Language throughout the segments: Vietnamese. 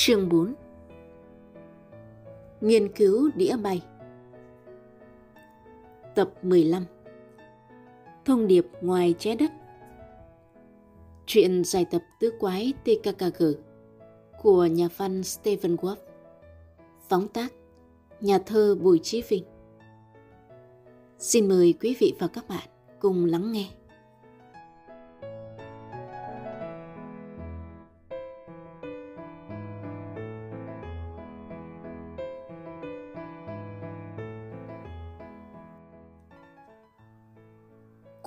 Chương 4 Nghiên cứu đĩa bay. Tập 15 Thông điệp ngoài trái đất. Chuyện giải tập tứ quái TKKG của nhà văn Stephen Wolf. Phóng tác, Nhà thơ Bùi Chí Vinh. Xin mời quý vị và các bạn cùng lắng nghe.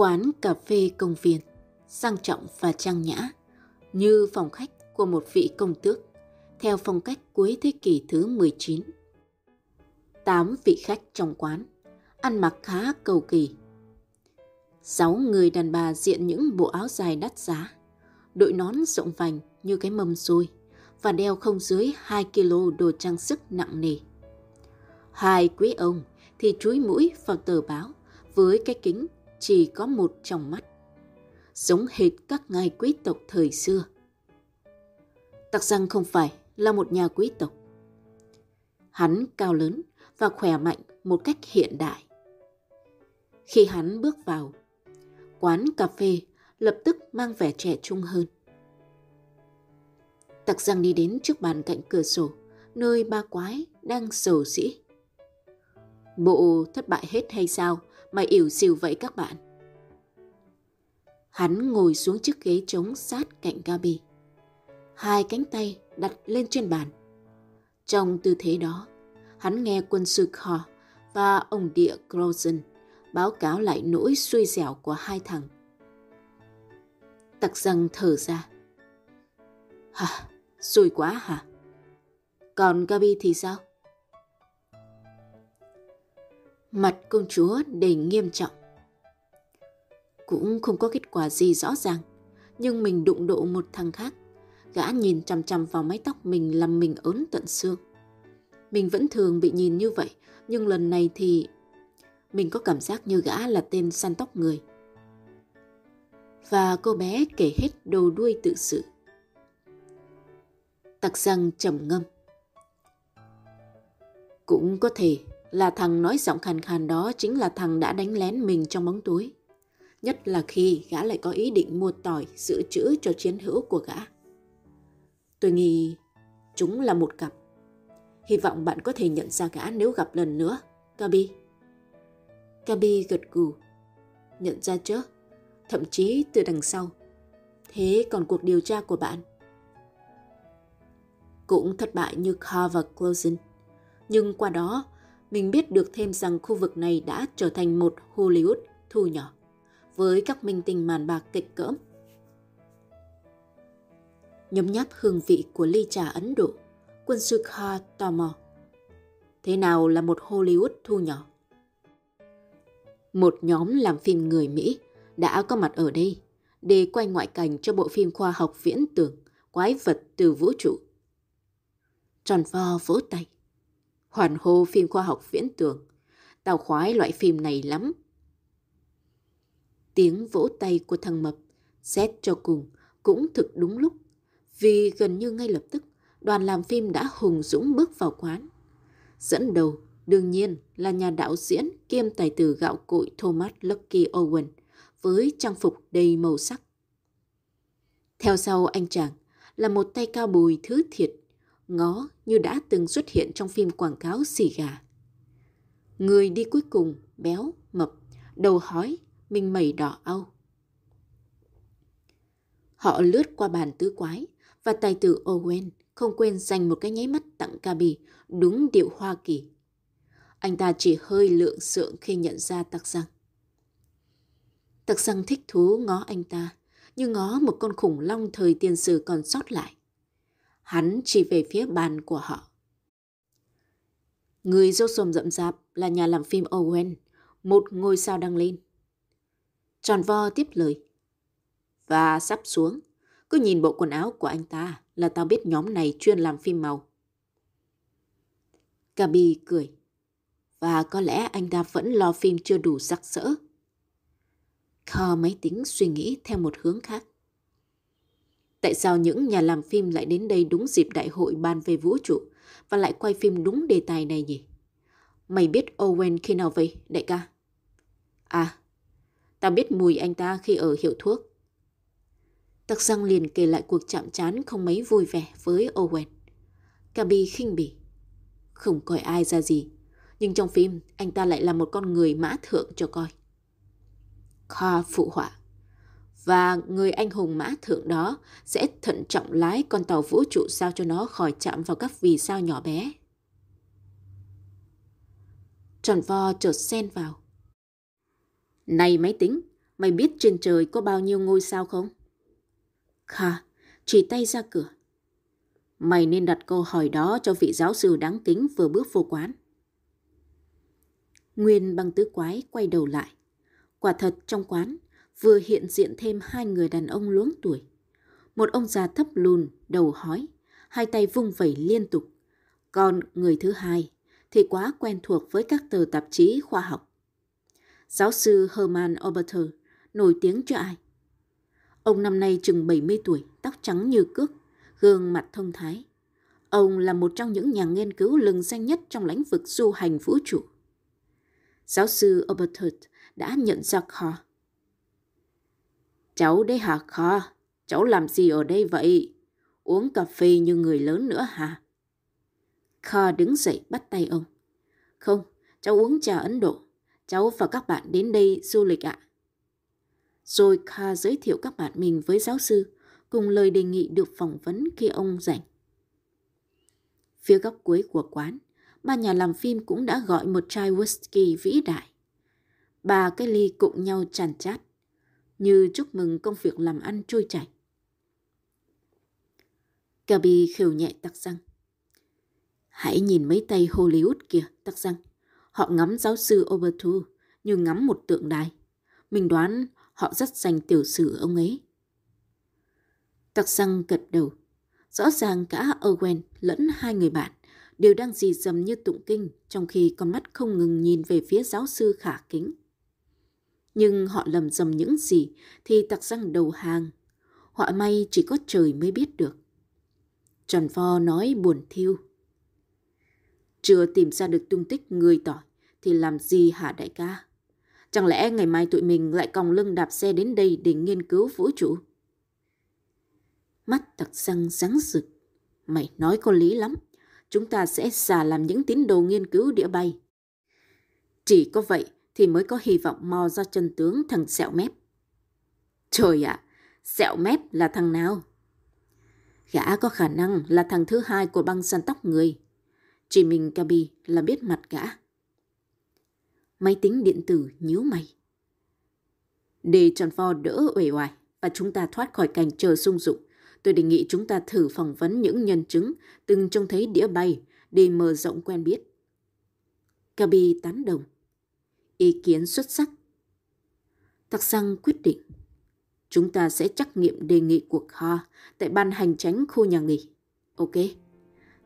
Quán cà phê công viên, sang trọng và trang nhã, như phòng khách của một vị công tước, theo phong cách cuối thế kỷ thứ 19. Tám vị khách trong quán, ăn mặc khá cầu kỳ. Sáu người đàn bà diện những bộ áo dài đắt giá, đội nón rộng vành như cái mâm xôi và đeo không dưới 2 kg đồ trang sức nặng nề. Hai quý ông thì chúi mũi vào tờ báo với cái kính chỉ có một trong mắt, giống hệt các ngài quý tộc thời xưa. Tặc răng không phải là một nhà quý tộc. Hắn cao lớn và khỏe mạnh một cách hiện đại. Khi hắn bước vào, quán cà phê lập tức mang vẻ trẻ trung hơn. Tặc răng đi đến trước bàn cạnh cửa sổ, nơi ba quái đang sầu sĩ. Bộ thất bại hết hay sao mà ỉu xìu vậy các bạn? Hắn ngồi xuống chiếc ghế trống sát cạnh Gabi. Hai cánh tay đặt lên trên bàn. Trong tư thế đó, hắn nghe quân sư Kho và ông địa Grozen báo cáo lại nỗi suy dẻo của hai thằng. Tặc răng thở ra. Hả? Xui quá hả? Còn Gabi thì sao? Mặt công chúa đầy nghiêm trọng. Cũng không có kết quả gì rõ ràng, nhưng mình đụng độ một thằng khác. Gã nhìn chằm chằm vào mái tóc mình làm mình ớn tận xương. Mình vẫn thường bị nhìn như vậy, nhưng lần này thì mình có cảm giác như gã là tên săn tóc người. Và cô bé kể hết đầu đuôi tự sự. Tặc răng trầm ngâm. Cũng có thể là thằng nói giọng khàn khàn đó chính là thằng đã đánh lén mình trong bóng tối. Nhất là khi gã lại có ý định mua tỏi dự trữ cho chiến hữu của gã. Tôi nghĩ chúng là một cặp. Hy vọng bạn có thể nhận ra gã nếu gặp lần nữa, Gabi. Gabi gật gù. Nhận ra chứ, thậm chí từ đằng sau. Thế còn cuộc điều tra của bạn? Cũng thất bại như Carr và Closen. Nhưng qua đó, mình biết được thêm rằng khu vực này đã trở thành một Hollywood thu nhỏ với các minh tinh màn bạc kịch cỡm. Nhấm nháp hương vị của ly trà Ấn Độ, quân sư Kha tò mò. Thế nào là một Hollywood thu nhỏ? Một nhóm làm phim người Mỹ đã có mặt ở đây để quay ngoại cảnh cho bộ phim khoa học viễn tưởng Quái vật từ vũ trụ. Tròn vo vỗ tay. Hoàn hô phim khoa học viễn tưởng. Tao khoái loại phim này lắm. Tiếng vỗ tay của thằng Mập, xét cho cùng, cũng thực đúng lúc. Vì gần như ngay lập tức, đoàn làm phim đã hùng dũng bước vào quán. Dẫn đầu, đương nhiên, là nhà đạo diễn kiêm tài tử gạo cội Thomas Lucky Owen với trang phục đầy màu sắc. Theo sau anh chàng là một tay cao bùi thứ thiệt, ngó như đã từng xuất hiện trong phim quảng cáo xì gà. Người đi cuối cùng, béo, mập, đầu hói, mình mẩy đỏ âu. Họ lướt qua bàn tứ quái và tài tử Owen không quên dành một cái nháy mắt tặng Gabi đúng điệu Hoa Kỳ. Anh ta chỉ hơi lượng sượng khi nhận ra tặc răng. Tặc răng thích thú ngó anh ta, như ngó một con khủng long thời tiền sử còn sót lại. Hắn chỉ về phía bàn của họ. Người dâu xồm rậm rạp là nhà làm phim Owen, một ngôi sao đăng lên. Tròn vo tiếp lời. Và sắp xuống, cứ nhìn bộ quần áo của anh ta là tao biết nhóm này chuyên làm phim màu. Gabi cười. Và có lẽ anh ta vẫn lo phim chưa đủ sắc sỡ. Kho máy tính suy nghĩ theo một hướng khác. Tại sao những nhà làm phim lại đến đây đúng dịp đại hội bàn về vũ trụ và lại quay phim đúng đề tài này nhỉ? Mày biết Owen khi nào vậy, đại ca? À, tao biết mùi anh ta khi ở hiệu thuốc. Tắc răng liền kể lại cuộc chạm trán không mấy vui vẻ với Owen. Gabi khinh bỉ. Không coi ai ra gì, nhưng trong phim anh ta lại là một con người mã thượng cho coi. Kha phụ họa. Và người anh hùng mã thượng đó sẽ thận trọng lái con tàu vũ trụ sao cho nó khỏi chạm vào các vì sao nhỏ bé. Tròn vo chợt xen vào. Này máy tính, mày biết trên trời có bao nhiêu ngôi sao không? Kha, chỉ tay ra cửa. Mày nên đặt câu hỏi đó cho vị giáo sư đáng kính vừa bước vô quán. Nguyên băng tứ quái quay đầu lại. Quả thật trong quán vừa hiện diện thêm hai người đàn ông luống tuổi. Một ông già thấp lùn, đầu hói, hai tay vung vẩy liên tục. Còn người thứ hai thì quá quen thuộc với các tờ tạp chí khoa học. Giáo sư Herman Oberter nổi tiếng cho ai? Ông năm nay chừng 70 tuổi, tóc trắng như cước, gương mặt thông thái. Ông là một trong những nhà nghiên cứu lừng danh nhất trong lĩnh vực du hành vũ trụ. Giáo sư Obertert đã nhận ra Carr Cháu đây hả Kho? Cháu làm gì ở đây vậy? Uống cà phê như người lớn nữa hả? Kho đứng dậy bắt tay ông. Không, cháu uống trà Ấn Độ. Cháu và các bạn đến đây du lịch ạ. Rồi Kha giới thiệu các bạn mình với giáo sư, cùng lời đề nghị được phỏng vấn khi ông rảnh. Phía góc cuối của quán, ba nhà làm phim cũng đã gọi một chai whisky vĩ đại. Ba cái ly cụng nhau tràn chát, như chúc mừng công việc làm ăn trôi chảy. Gabi khều nhẹ tắc răng. Hãy nhìn mấy tay Hollywood kìa, tắc răng. Họ ngắm giáo sư Obertu như ngắm một tượng đài. Mình đoán họ rất dành tiểu sử ông ấy. Tắc răng gật đầu. Rõ ràng cả Owen lẫn hai người bạn đều đang dì dầm như tụng kinh trong khi con mắt không ngừng nhìn về phía giáo sư khả kính. Nhưng họ lầm dầm những gì thì tặc răng đầu hàng. Họa may chỉ có trời mới biết được. Tròn pho nói buồn thiêu. Chưa tìm ra được tung tích người tỏi thì làm gì hả đại ca? Chẳng lẽ ngày mai tụi mình lại còng lưng đạp xe đến đây để nghiên cứu vũ trụ? Mắt tặc răng sáng rực. Mày nói có lý lắm. Chúng ta sẽ xả làm những tín đồ nghiên cứu đĩa bay. Chỉ có vậy thì mới có hy vọng mò ra chân tướng thằng sẹo mép. Trời ạ, à, sẹo mép là thằng nào? Gã có khả năng là thằng thứ hai của băng săn tóc người. Chỉ mình Kabi là biết mặt gã. Máy tính điện tử nhíu mày. Để tròn pho đỡ uể oải và chúng ta thoát khỏi cảnh chờ sung dụng, tôi đề nghị chúng ta thử phỏng vấn những nhân chứng từng trông thấy đĩa bay để mở rộng quen biết. Kabi tán đồng. Ý kiến xuất sắc. Tạc Sang quyết định. Chúng ta sẽ trắc nghiệm đề nghị của Kha tại ban hành tránh khu nhà nghỉ. Ok.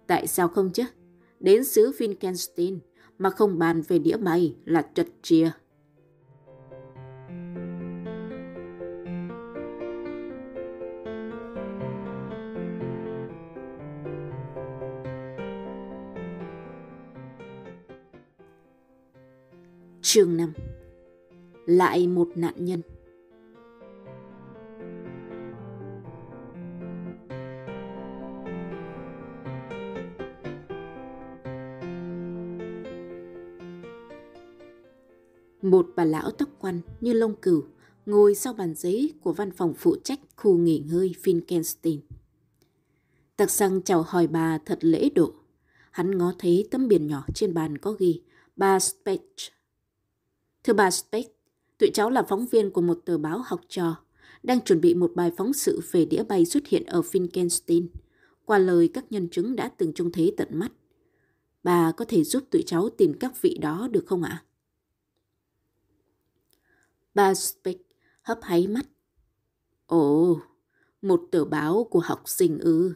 Tại sao không chứ? Đến xứ Finkenstein mà không bàn về đĩa bay là trật chia. Chương 5 Lại một nạn nhân Một bà lão tóc quăn như lông cừu ngồi sau bàn giấy của văn phòng phụ trách khu nghỉ ngơi Finkenstein. Tặc xăng chào hỏi bà thật lễ độ. Hắn ngó thấy tấm biển nhỏ trên bàn có ghi bà Spech Thưa bà Speck, tụi cháu là phóng viên của một tờ báo học trò, đang chuẩn bị một bài phóng sự về đĩa bay xuất hiện ở Finkenstein, qua lời các nhân chứng đã từng trông thấy tận mắt. Bà có thể giúp tụi cháu tìm các vị đó được không ạ? Bà Speck hấp háy mắt. Ồ, một tờ báo của học sinh ư.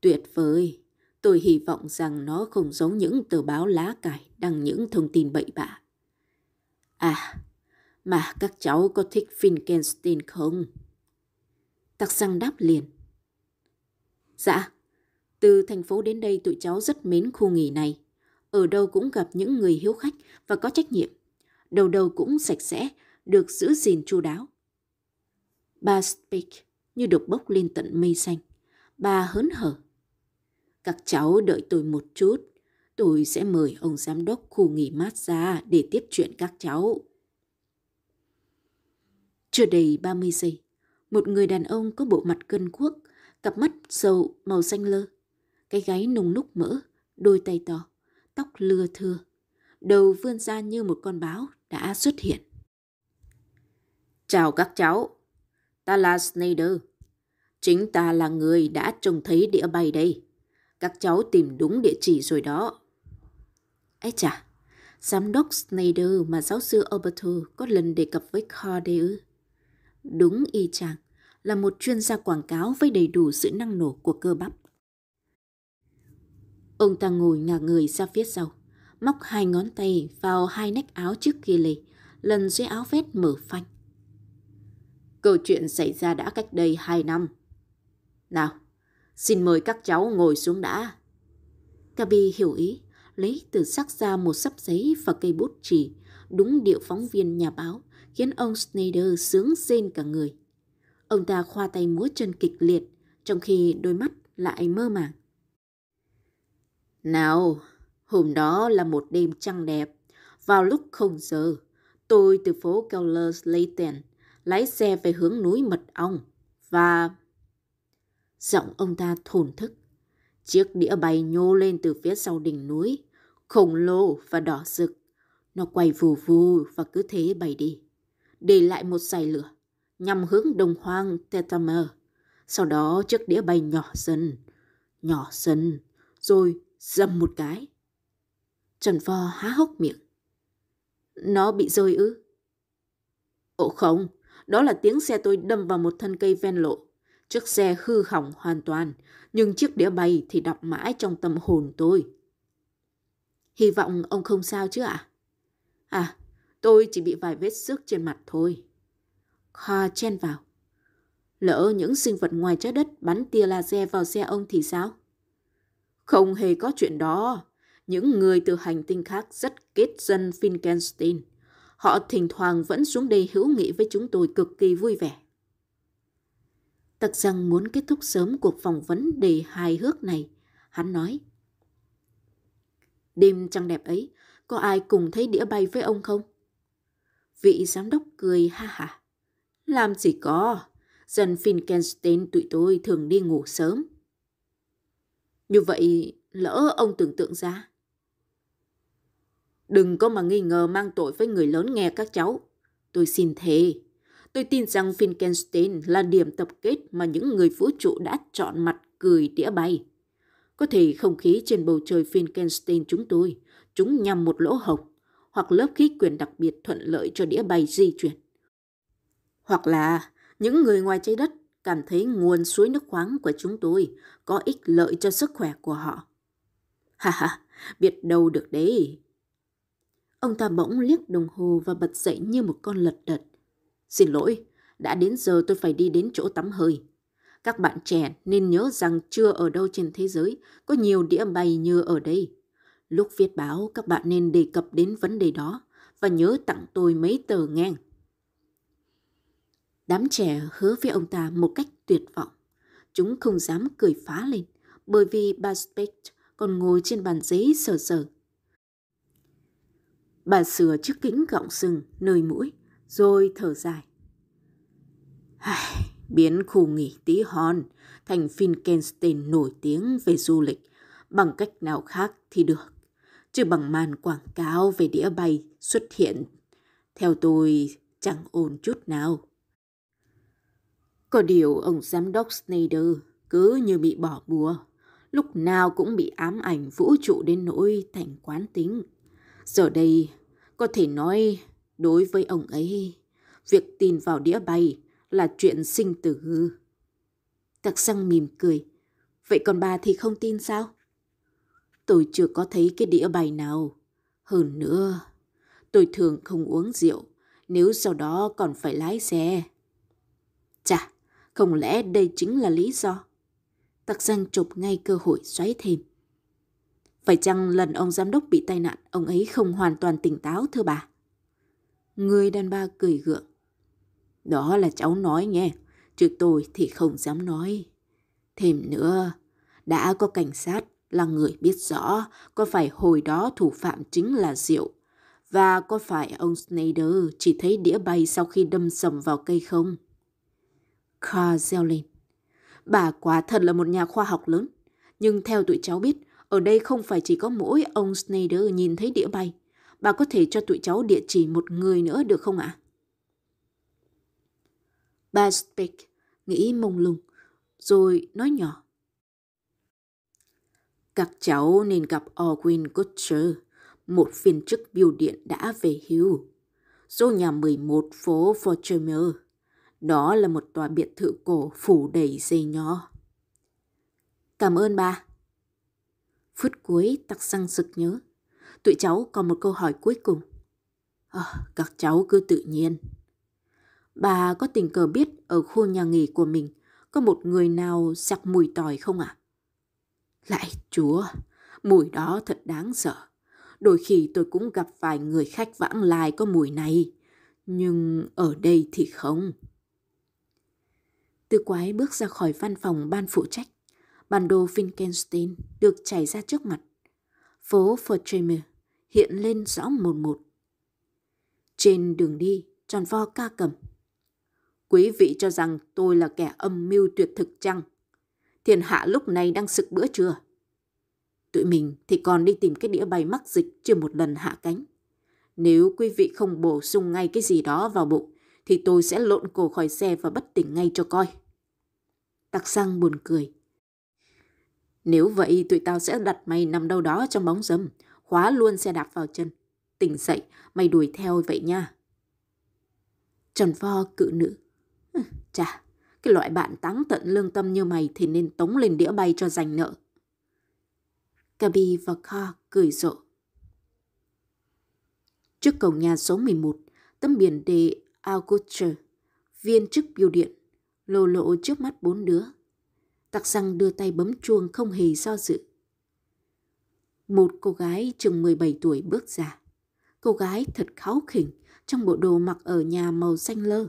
Tuyệt vời, tôi hy vọng rằng nó không giống những tờ báo lá cải đăng những thông tin bậy bạ. À, mà các cháu có thích Finkenstein không? Tặc răng đáp liền. Dạ, từ thành phố đến đây tụi cháu rất mến khu nghỉ này. Ở đâu cũng gặp những người hiếu khách và có trách nhiệm. Đầu đầu cũng sạch sẽ, được giữ gìn chu đáo. Bà Speak như được bốc lên tận mây xanh. Bà hớn hở. Các cháu đợi tôi một chút. Tôi sẽ mời ông giám đốc khu nghỉ mát ra để tiếp chuyện các cháu. Chưa đầy 30 giây, một người đàn ông có bộ mặt cân quốc, cặp mắt sâu màu xanh lơ, cái gáy nung núc mỡ, đôi tay to, tóc lưa thưa, đầu vươn ra như một con báo đã xuất hiện. Chào các cháu, ta là Snyder. Chính ta là người đã trông thấy đĩa bay đây. Các cháu tìm đúng địa chỉ rồi đó. Ấy chà, giám đốc Snyder mà giáo sư Alberto có lần đề cập với Carr ư? Đúng y chang, là một chuyên gia quảng cáo với đầy đủ sự năng nổ của cơ bắp. Ông ta ngồi ngả người ra phía sau, móc hai ngón tay vào hai nách áo trước kia lề, lần dưới áo vest mở phanh. Câu chuyện xảy ra đã cách đây hai năm. Nào, xin mời các cháu ngồi xuống đã. Gabi hiểu ý, lấy từ sắc ra một sấp giấy và cây bút chỉ, đúng điệu phóng viên nhà báo, khiến ông Snyder sướng rên cả người. Ông ta khoa tay múa chân kịch liệt, trong khi đôi mắt lại mơ màng. Nào, hôm đó là một đêm trăng đẹp. Vào lúc không giờ, tôi từ phố Keller lấy tiền, lái xe về hướng núi Mật Ong và... Giọng ông ta thổn thức. Chiếc đĩa bay nhô lên từ phía sau đỉnh núi, khổng lồ và đỏ rực. Nó quay vù vù và cứ thế bay đi, để lại một dải lửa nhằm hướng đồng hoang Tetamer. Sau đó chiếc đĩa bay nhỏ dần, nhỏ dần, rồi dầm một cái. Trần Vo há hốc miệng. Nó bị rơi ư? Ồ không, đó là tiếng xe tôi đâm vào một thân cây ven lộ. Chiếc xe hư hỏng hoàn toàn, nhưng chiếc đĩa bay thì đọc mãi trong tâm hồn tôi. Hy vọng ông không sao chứ ạ? À? à, tôi chỉ bị vài vết xước trên mặt thôi. Kha chen vào. Lỡ những sinh vật ngoài trái đất bắn tia laser vào xe ông thì sao? Không hề có chuyện đó. Những người từ hành tinh khác rất kết dân Finkenstein. Họ thỉnh thoảng vẫn xuống đây hữu nghị với chúng tôi cực kỳ vui vẻ. Tặc rằng muốn kết thúc sớm cuộc phỏng vấn đầy hài hước này. Hắn nói. Đêm trăng đẹp ấy, có ai cùng thấy đĩa bay với ông không? Vị giám đốc cười ha ha. Làm gì có, dân Finkenstein tụi tôi thường đi ngủ sớm. Như vậy, lỡ ông tưởng tượng ra. Đừng có mà nghi ngờ mang tội với người lớn nghe các cháu. Tôi xin thề. Tôi tin rằng Finkenstein là điểm tập kết mà những người vũ trụ đã chọn mặt cười đĩa bay. Có thể không khí trên bầu trời Finkenstein chúng tôi, chúng nhằm một lỗ hổng hoặc lớp khí quyển đặc biệt thuận lợi cho đĩa bay di chuyển. Hoặc là những người ngoài trái đất cảm thấy nguồn suối nước khoáng của chúng tôi có ích lợi cho sức khỏe của họ. Ha ha, biết đâu được đấy. Ông ta bỗng liếc đồng hồ và bật dậy như một con lật đật. Xin lỗi, đã đến giờ tôi phải đi đến chỗ tắm hơi. Các bạn trẻ nên nhớ rằng chưa ở đâu trên thế giới có nhiều đĩa bay như ở đây. Lúc viết báo, các bạn nên đề cập đến vấn đề đó và nhớ tặng tôi mấy tờ ngang. Đám trẻ hứa với ông ta một cách tuyệt vọng. Chúng không dám cười phá lên, bởi vì bà Specht còn ngồi trên bàn giấy sờ sờ. Bà sửa chiếc kính gọng sừng nơi mũi, rồi thở dài. Ai, biến khu nghỉ tí hon thành Finkenstein nổi tiếng về du lịch bằng cách nào khác thì được. Chứ bằng màn quảng cáo về đĩa bay xuất hiện, theo tôi chẳng ổn chút nào. Có điều ông giám đốc Snyder cứ như bị bỏ bùa, lúc nào cũng bị ám ảnh vũ trụ đến nỗi thành quán tính. Giờ đây, có thể nói đối với ông ấy, việc tin vào đĩa bay là chuyện sinh tử. Tặc xăng mỉm cười. Vậy còn bà thì không tin sao? Tôi chưa có thấy cái đĩa bài nào. Hơn nữa, tôi thường không uống rượu nếu sau đó còn phải lái xe. Chà, Không lẽ đây chính là lý do? Tặc xăng chụp ngay cơ hội xoáy thêm. Phải chăng lần ông giám đốc bị tai nạn, ông ấy không hoàn toàn tỉnh táo thưa bà? Người đàn bà cười gượng. Đó là cháu nói nghe, chứ tôi thì không dám nói. Thêm nữa, đã có cảnh sát là người biết rõ có phải hồi đó thủ phạm chính là Diệu và có phải ông Snyder chỉ thấy đĩa bay sau khi đâm sầm vào cây không? Carl reo lên. Bà quả thật là một nhà khoa học lớn. Nhưng theo tụi cháu biết, ở đây không phải chỉ có mỗi ông Snyder nhìn thấy đĩa bay. Bà có thể cho tụi cháu địa chỉ một người nữa được không ạ? Bà Speck nghĩ mông lung, rồi nói nhỏ. Các cháu nên gặp Orwin Kutcher, một viên chức biêu điện đã về hưu. Số nhà 11 phố Fortimer. Đó là một tòa biệt thự cổ phủ đầy dây nho. Cảm ơn bà. Phút cuối tặc răng sực nhớ. Tụi cháu còn một câu hỏi cuối cùng. À, các cháu cứ tự nhiên. Bà có tình cờ biết ở khu nhà nghỉ của mình có một người nào sặc mùi tỏi không ạ? À? Lại chúa, mùi đó thật đáng sợ. Đôi khi tôi cũng gặp vài người khách vãng lai có mùi này, nhưng ở đây thì không. Tư quái bước ra khỏi văn phòng ban phụ trách. Bản đồ Finkenstein được chảy ra trước mặt. Phố Fortremer hiện lên rõ một một. Trên đường đi, tròn vo ca cầm. Quý vị cho rằng tôi là kẻ âm mưu tuyệt thực chăng? Thiên hạ lúc này đang sực bữa trưa. Tụi mình thì còn đi tìm cái đĩa bay mắc dịch chưa một lần hạ cánh. Nếu quý vị không bổ sung ngay cái gì đó vào bụng, thì tôi sẽ lộn cổ khỏi xe và bất tỉnh ngay cho coi. Tặc sang buồn cười. Nếu vậy tụi tao sẽ đặt mày nằm đâu đó trong bóng dâm, khóa luôn xe đạp vào chân. Tỉnh dậy, mày đuổi theo vậy nha. Trần Vo cự nữ. Chà, cái loại bạn táng tận lương tâm như mày thì nên tống lên đĩa bay cho giành nợ. Gabi và Kha cười rộ. Trước cổng nhà số 11, tấm biển đề Auguste, viên chức biêu điện, lồ lộ trước mắt bốn đứa. Tặc răng đưa tay bấm chuông không hề do dự. Một cô gái chừng 17 tuổi bước ra. Cô gái thật kháu khỉnh trong bộ đồ mặc ở nhà màu xanh lơ,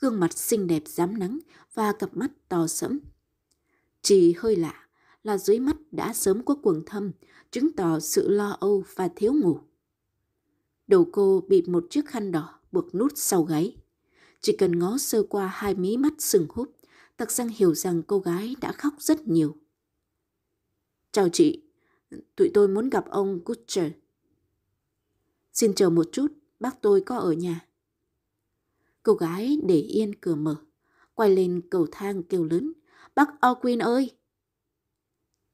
gương mặt xinh đẹp dám nắng và cặp mắt to sẫm. Chỉ hơi lạ là dưới mắt đã sớm có quầng thâm, chứng tỏ sự lo âu và thiếu ngủ. Đầu cô bị một chiếc khăn đỏ buộc nút sau gáy. Chỉ cần ngó sơ qua hai mí mắt sừng húp, Tặc Giang hiểu rằng cô gái đã khóc rất nhiều. Chào chị, tụi tôi muốn gặp ông Kutcher. Xin chờ một chút, bác tôi có ở nhà. Cô gái để yên cửa mở, quay lên cầu thang kêu lớn. Bác Orwin ơi!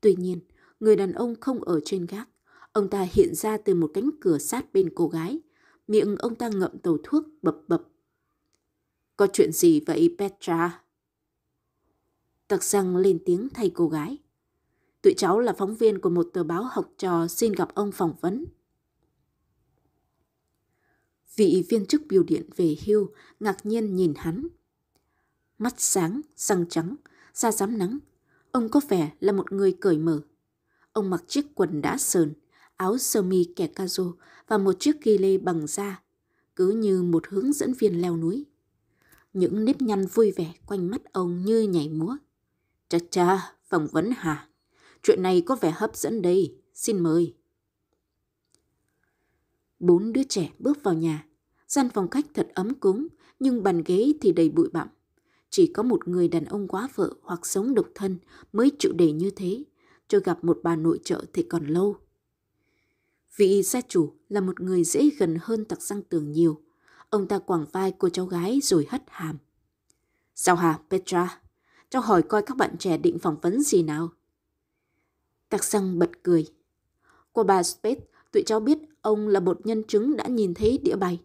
Tuy nhiên, người đàn ông không ở trên gác. Ông ta hiện ra từ một cánh cửa sát bên cô gái. Miệng ông ta ngậm tàu thuốc bập bập. Có chuyện gì vậy Petra? Tặc răng lên tiếng thay cô gái. Tụi cháu là phóng viên của một tờ báo học trò xin gặp ông phỏng vấn. Vị viên chức biểu điện về hưu ngạc nhiên nhìn hắn. Mắt sáng, răng trắng, da rám nắng. Ông có vẻ là một người cởi mở. Ông mặc chiếc quần đã sờn, áo sơ mi kẻ ca rô và một chiếc ghi lê bằng da, cứ như một hướng dẫn viên leo núi. Những nếp nhăn vui vẻ quanh mắt ông như nhảy múa. Chà chà, phỏng vấn hả? Chuyện này có vẻ hấp dẫn đây, xin mời. Bốn đứa trẻ bước vào nhà. Gian phòng khách thật ấm cúng, nhưng bàn ghế thì đầy bụi bặm. Chỉ có một người đàn ông quá vợ hoặc sống độc thân mới chịu để như thế, cho gặp một bà nội trợ thì còn lâu. Vị gia chủ là một người dễ gần hơn tặc răng tường nhiều. Ông ta quàng vai cô cháu gái rồi hất hàm. Sao hả, Petra? Cháu hỏi coi các bạn trẻ định phỏng vấn gì nào? tạc răng bật cười. Qua bà Spade, tụi cháu biết ông là một nhân chứng đã nhìn thấy đĩa bay.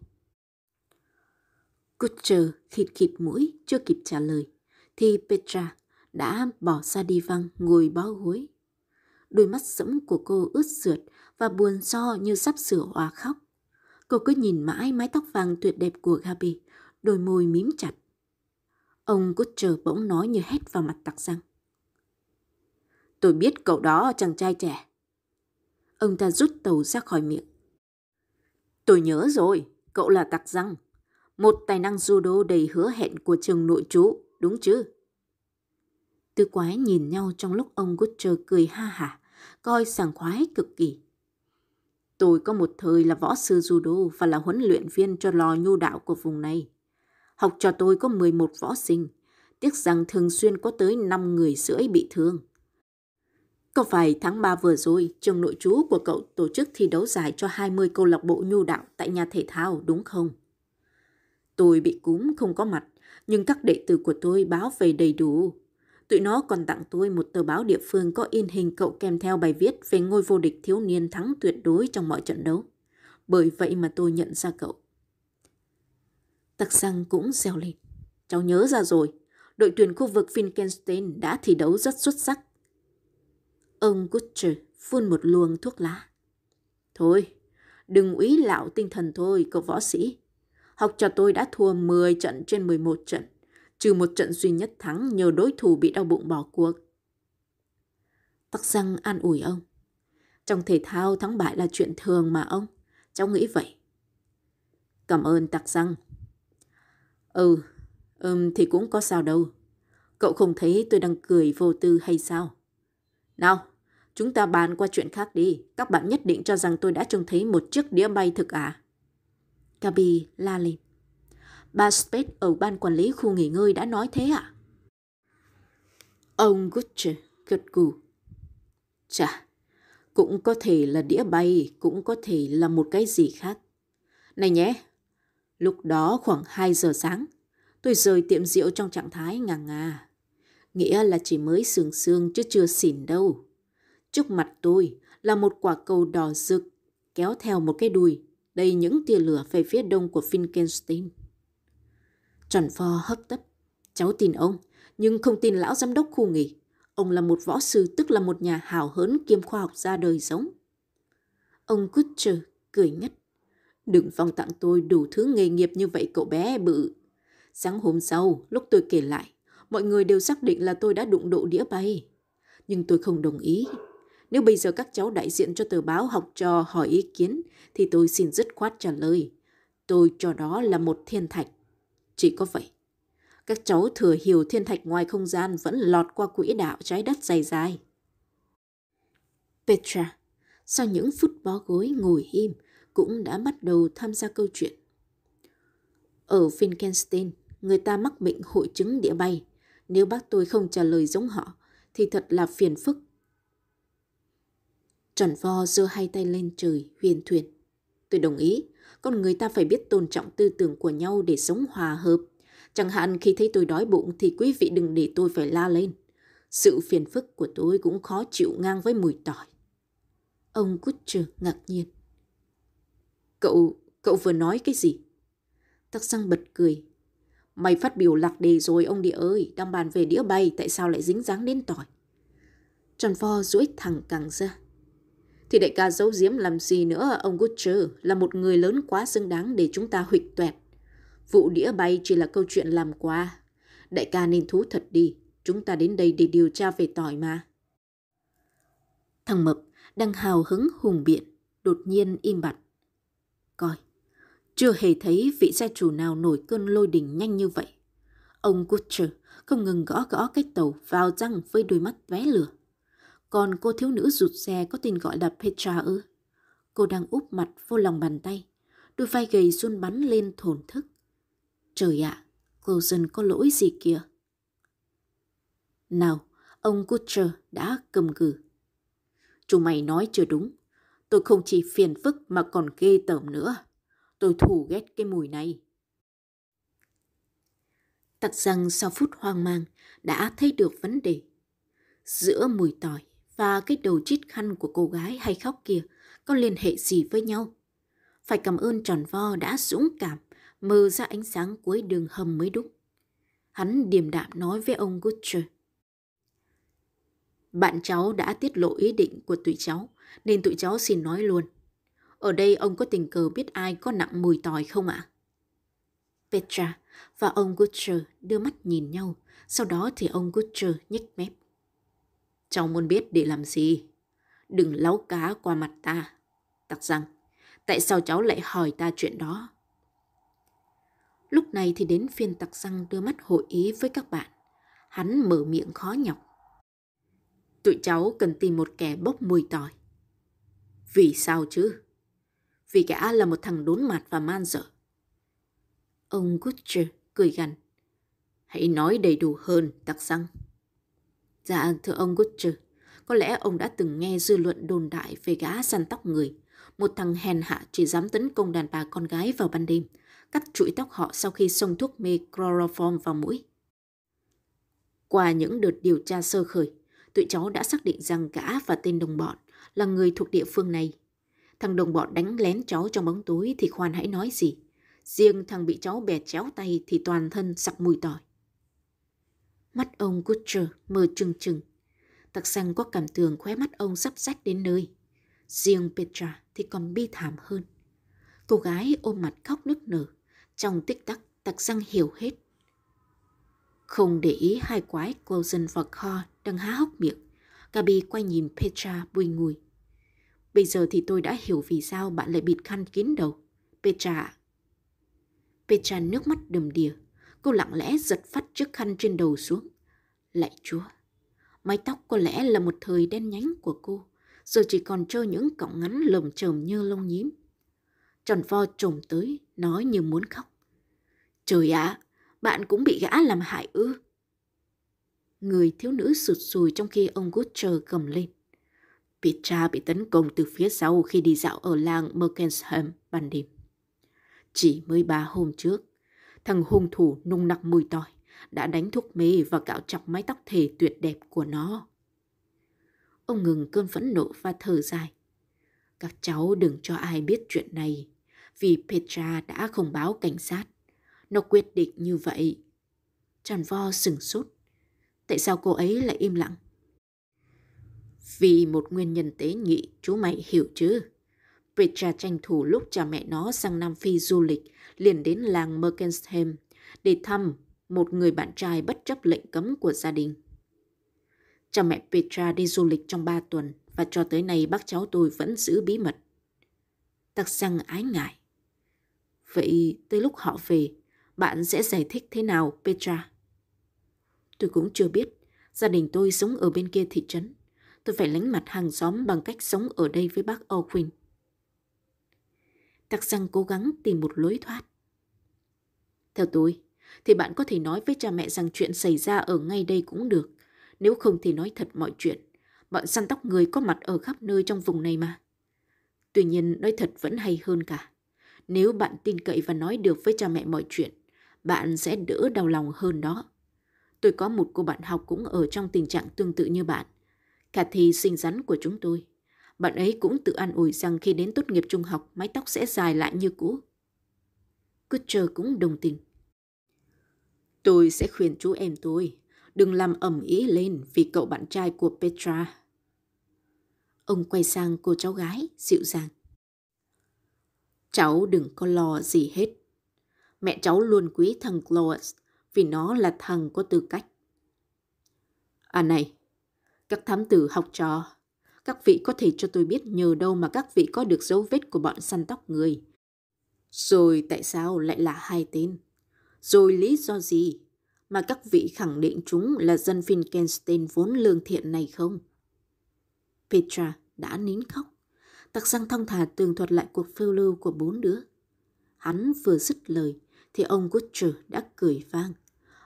Kutcher khịt khịt mũi chưa kịp trả lời, thì Petra đã bỏ ra đi văng ngồi bó gối. Đôi mắt sẫm của cô ướt sượt và buồn so như sắp sửa hòa khóc. Cô cứ nhìn mãi mái tóc vàng tuyệt đẹp của Gabi, đôi môi mím chặt. Ông Kutcher bỗng nói như hét vào mặt tặc răng. Tôi biết cậu đó chàng trai trẻ. Ông ta rút tàu ra khỏi miệng. Tôi nhớ rồi, cậu là tặc răng. Một tài năng judo đầy hứa hẹn của trường nội trú, đúng chứ? Tư quái nhìn nhau trong lúc ông Kutcher cười ha hả, coi sảng khoái cực kỳ. Tôi có một thời là võ sư judo và là huấn luyện viên cho lò nhu đạo của vùng này. Học trò tôi có 11 võ sinh, tiếc rằng thường xuyên có tới 5 người rưỡi bị thương. Có phải tháng 3 vừa rồi, trường nội trú của cậu tổ chức thi đấu giải cho 20 câu lạc bộ nhu đạo tại nhà thể thao, đúng không? Tôi bị cúm không có mặt, nhưng các đệ tử của tôi báo về đầy đủ. Tụi nó còn tặng tôi một tờ báo địa phương có in hình cậu kèm theo bài viết về ngôi vô địch thiếu niên thắng tuyệt đối trong mọi trận đấu. Bởi vậy mà tôi nhận ra cậu. Tặc xăng cũng reo lên. Cháu nhớ ra rồi, đội tuyển khu vực Finkenstein đã thi đấu rất xuất sắc. Ông Kutcher phun một luồng thuốc lá. Thôi, đừng úy lạo tinh thần thôi, cậu võ sĩ. Học trò tôi đã thua 10 trận trên 11 trận, trừ một trận duy nhất thắng nhờ đối thủ bị đau bụng bỏ cuộc. Tắc răng an ủi ông. Trong thể thao thắng bại là chuyện thường mà ông. Cháu nghĩ vậy. Cảm ơn tặc răng. Ừ, um, thì cũng có sao đâu. Cậu không thấy tôi đang cười vô tư hay sao? Nào, chúng ta bàn qua chuyện khác đi. Các bạn nhất định cho rằng tôi đã trông thấy một chiếc đĩa bay thực à? Gabi la lên. Bà Spade ở ban quản lý khu nghỉ ngơi đã nói thế ạ? À? Ông Gutche gật gù. Chà, cũng có thể là đĩa bay, cũng có thể là một cái gì khác. Này nhé, lúc đó khoảng 2 giờ sáng, tôi rời tiệm rượu trong trạng thái ngà ngà. Nghĩa là chỉ mới sương sương chứ chưa xỉn đâu. Trước mặt tôi là một quả cầu đỏ rực kéo theo một cái đùi đầy những tia lửa về phía đông của Finkenstein. Tròn pho hấp tấp. Cháu tin ông, nhưng không tin lão giám đốc khu nghỉ. Ông là một võ sư tức là một nhà hào hớn kiêm khoa học ra đời sống. Ông Kutcher cười ngất. Đừng phong tặng tôi đủ thứ nghề nghiệp như vậy cậu bé bự. Sáng hôm sau, lúc tôi kể lại, mọi người đều xác định là tôi đã đụng độ đĩa bay. Nhưng tôi không đồng ý. Nếu bây giờ các cháu đại diện cho tờ báo học trò hỏi ý kiến, thì tôi xin dứt khoát trả lời. Tôi cho đó là một thiên thạch. Chỉ có vậy. Các cháu thừa hiểu thiên thạch ngoài không gian vẫn lọt qua quỹ đạo trái đất dài dài. Petra, sau những phút bó gối ngồi im, cũng đã bắt đầu tham gia câu chuyện. Ở Finkenstein, người ta mắc bệnh hội chứng địa bay. Nếu bác tôi không trả lời giống họ, thì thật là phiền phức. Tròn vo giơ hai tay lên trời, huyền thuyền. Tôi đồng ý, con người ta phải biết tôn trọng tư tưởng của nhau để sống hòa hợp. Chẳng hạn khi thấy tôi đói bụng thì quý vị đừng để tôi phải la lên. Sự phiền phức của tôi cũng khó chịu ngang với mùi tỏi. Ông Kutcher ngạc nhiên. Cậu, cậu vừa nói cái gì? Tắc răng bật cười. Mày phát biểu lạc đề rồi ông địa ơi, đang bàn về đĩa bay, tại sao lại dính dáng đến tỏi? Tròn vo duỗi thẳng càng ra. Thì đại ca giấu giếm làm gì nữa, ông Butcher là một người lớn quá xứng đáng để chúng ta huỵch tuẹt. Vụ đĩa bay chỉ là câu chuyện làm qua. Đại ca nên thú thật đi, chúng ta đến đây để điều tra về tỏi mà. Thằng Mập đang hào hứng hùng biện, đột nhiên im bặt. Coi, chưa hề thấy vị gia chủ nào nổi cơn lôi đình nhanh như vậy. Ông Butcher không ngừng gõ gõ cái tàu vào răng với đôi mắt vé lửa. Còn cô thiếu nữ rụt xe có tên gọi là Petra ư? Cô đang úp mặt vô lòng bàn tay, đôi vai gầy run bắn lên thổn thức. Trời ạ, cô dần có lỗi gì kìa? Nào, ông Kutcher đã cầm cử. Chú mày nói chưa đúng. Tôi không chỉ phiền phức mà còn ghê tởm nữa. Tôi thù ghét cái mùi này. Tặc rằng sau phút hoang mang đã thấy được vấn đề. Giữa mùi tỏi và cái đầu chít khăn của cô gái hay khóc kia có liên hệ gì với nhau. Phải cảm ơn tròn vo đã dũng cảm mơ ra ánh sáng cuối đường hầm mới đúng. Hắn điềm đạm nói với ông Butcher. Bạn cháu đã tiết lộ ý định của tụi cháu, nên tụi cháu xin nói luôn. Ở đây ông có tình cờ biết ai có nặng mùi tỏi không ạ? Petra và ông Butcher đưa mắt nhìn nhau, sau đó thì ông Butcher nhếch mép. Cháu muốn biết để làm gì? Đừng láu cá qua mặt ta. Tặc rằng, tại sao cháu lại hỏi ta chuyện đó? Lúc này thì đến phiên tặc răng đưa mắt hội ý với các bạn. Hắn mở miệng khó nhọc. Tụi cháu cần tìm một kẻ bốc mùi tỏi. Vì sao chứ? Vì gã là một thằng đốn mặt và man dở. Ông Gutcher cười gằn. Hãy nói đầy đủ hơn, tặc răng. Dạ, thưa ông Gutcher, có lẽ ông đã từng nghe dư luận đồn đại về gã săn tóc người. Một thằng hèn hạ chỉ dám tấn công đàn bà con gái vào ban đêm, cắt chuỗi tóc họ sau khi xông thuốc mê chloroform vào mũi. Qua những đợt điều tra sơ khởi, tụi cháu đã xác định rằng gã và tên đồng bọn là người thuộc địa phương này. Thằng đồng bọn đánh lén cháu trong bóng tối thì khoan hãy nói gì. Riêng thằng bị cháu bẻ chéo tay thì toàn thân sặc mùi tỏi. Mắt ông Kutcher mờ trừng trừng. Tặc xăng có cảm tưởng khóe mắt ông sắp rách đến nơi. Riêng Petra thì còn bi thảm hơn. Cô gái ôm mặt khóc nức nở. Trong tích tắc, tặc xăng hiểu hết. Không để ý hai quái Closen và Kho đang há hốc miệng. Gabi quay nhìn Petra bùi ngùi. Bây giờ thì tôi đã hiểu vì sao bạn lại bịt khăn kín đầu. Petra Petra nước mắt đầm đìa. Cô lặng lẽ giật phát chiếc khăn trên đầu xuống. Lạy chúa! Mái tóc có lẽ là một thời đen nhánh của cô. Giờ chỉ còn trơ những cọng ngắn lồng chởm như lông nhím. Tròn vo trồm tới, nói như muốn khóc. Trời ạ, bạn cũng bị gã làm hại ư? Người thiếu nữ sụt sùi trong khi ông Butcher gầm lên. Petra bị tấn công từ phía sau khi đi dạo ở làng Merkensham ban đêm. Chỉ mới ba hôm trước, thằng hung thủ nung nặc mùi tỏi đã đánh thuốc mê và cạo chọc mái tóc thể tuyệt đẹp của nó. Ông ngừng cơn phẫn nộ và thở dài. Các cháu đừng cho ai biết chuyện này, vì Petra đã không báo cảnh sát. Nó quyết định như vậy. Tròn vo sừng sốt. Tại sao cô ấy lại im lặng? Vì một nguyên nhân tế nhị, chú mày hiểu chứ? Petra tranh thủ lúc cha mẹ nó sang Nam Phi du lịch, liền đến làng Merkensheim để thăm một người bạn trai bất chấp lệnh cấm của gia đình. Cha mẹ Petra đi du lịch trong 3 tuần và cho tới nay bác cháu tôi vẫn giữ bí mật. Tắc xăng ái ngại. Vậy tới lúc họ về, bạn sẽ giải thích thế nào Petra? Tôi cũng chưa biết. Gia đình tôi sống ở bên kia thị trấn. Tôi phải lánh mặt hàng xóm bằng cách sống ở đây với bác Owen. Tắc răng cố gắng tìm một lối thoát. Theo tôi, thì bạn có thể nói với cha mẹ rằng chuyện xảy ra ở ngay đây cũng được. Nếu không thì nói thật mọi chuyện. Bọn săn tóc người có mặt ở khắp nơi trong vùng này mà. Tuy nhiên nói thật vẫn hay hơn cả. Nếu bạn tin cậy và nói được với cha mẹ mọi chuyện, bạn sẽ đỡ đau lòng hơn đó. Tôi có một cô bạn học cũng ở trong tình trạng tương tự như bạn. Cathy xinh sinh rắn của chúng tôi. Bạn ấy cũng tự an ủi rằng khi đến tốt nghiệp trung học, mái tóc sẽ dài lại như cũ. Kutcher cũng đồng tình. Tôi sẽ khuyên chú em tôi, đừng làm ẩm ý lên vì cậu bạn trai của Petra. Ông quay sang cô cháu gái, dịu dàng. Cháu đừng có lo gì hết. Mẹ cháu luôn quý thằng Cloas vì nó là thằng có tư cách. À này, các thám tử học trò, các vị có thể cho tôi biết nhờ đâu mà các vị có được dấu vết của bọn săn tóc người. Rồi tại sao lại là hai tên? Rồi lý do gì mà các vị khẳng định chúng là dân Finkenstein vốn lương thiện này không? Petra đã nín khóc. Tặc răng thong thả tường thuật lại cuộc phiêu lưu của bốn đứa. Hắn vừa dứt lời thì ông Butcher đã cười vang.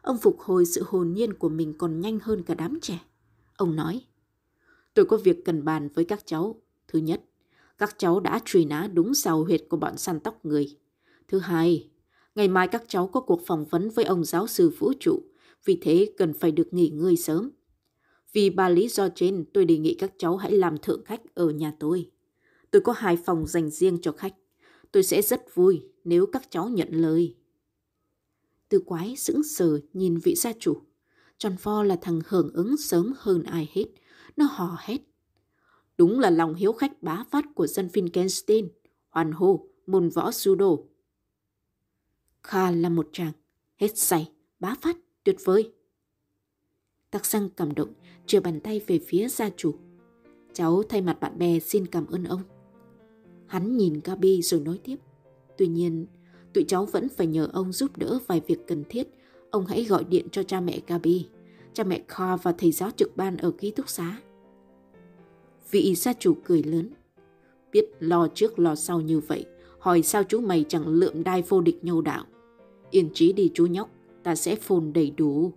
Ông phục hồi sự hồn nhiên của mình còn nhanh hơn cả đám trẻ. Ông nói, tôi có việc cần bàn với các cháu. Thứ nhất, các cháu đã truy nã đúng sào huyệt của bọn săn tóc người. Thứ hai, ngày mai các cháu có cuộc phỏng vấn với ông giáo sư vũ trụ, vì thế cần phải được nghỉ ngơi sớm. Vì ba lý do trên, tôi đề nghị các cháu hãy làm thượng khách ở nhà tôi. Tôi có hai phòng dành riêng cho khách. Tôi sẽ rất vui nếu các cháu nhận lời. Tư quái sững sờ nhìn vị gia chủ. Tròn pho là thằng hưởng ứng sớm hơn ai hết. Nó hò hét. Đúng là lòng hiếu khách bá phát của dân Finkenstein. Hoàn hô, môn võ judo. Kha là một chàng. Hết say, bá phát, tuyệt vời. Tắc xăng cảm động, chia bàn tay về phía gia chủ. Cháu thay mặt bạn bè xin cảm ơn ông. Hắn nhìn Gabi rồi nói tiếp. Tuy nhiên, tụi cháu vẫn phải nhờ ông giúp đỡ vài việc cần thiết. Ông hãy gọi điện cho cha mẹ Gabi, cha mẹ kho và thầy giáo trực ban ở ký túc xá. Vị gia chủ cười lớn. Biết lo trước lo sau như vậy, hỏi sao chú mày chẳng lượm đai vô địch nhau đạo. Yên trí đi chú nhóc, ta sẽ phồn đầy đủ.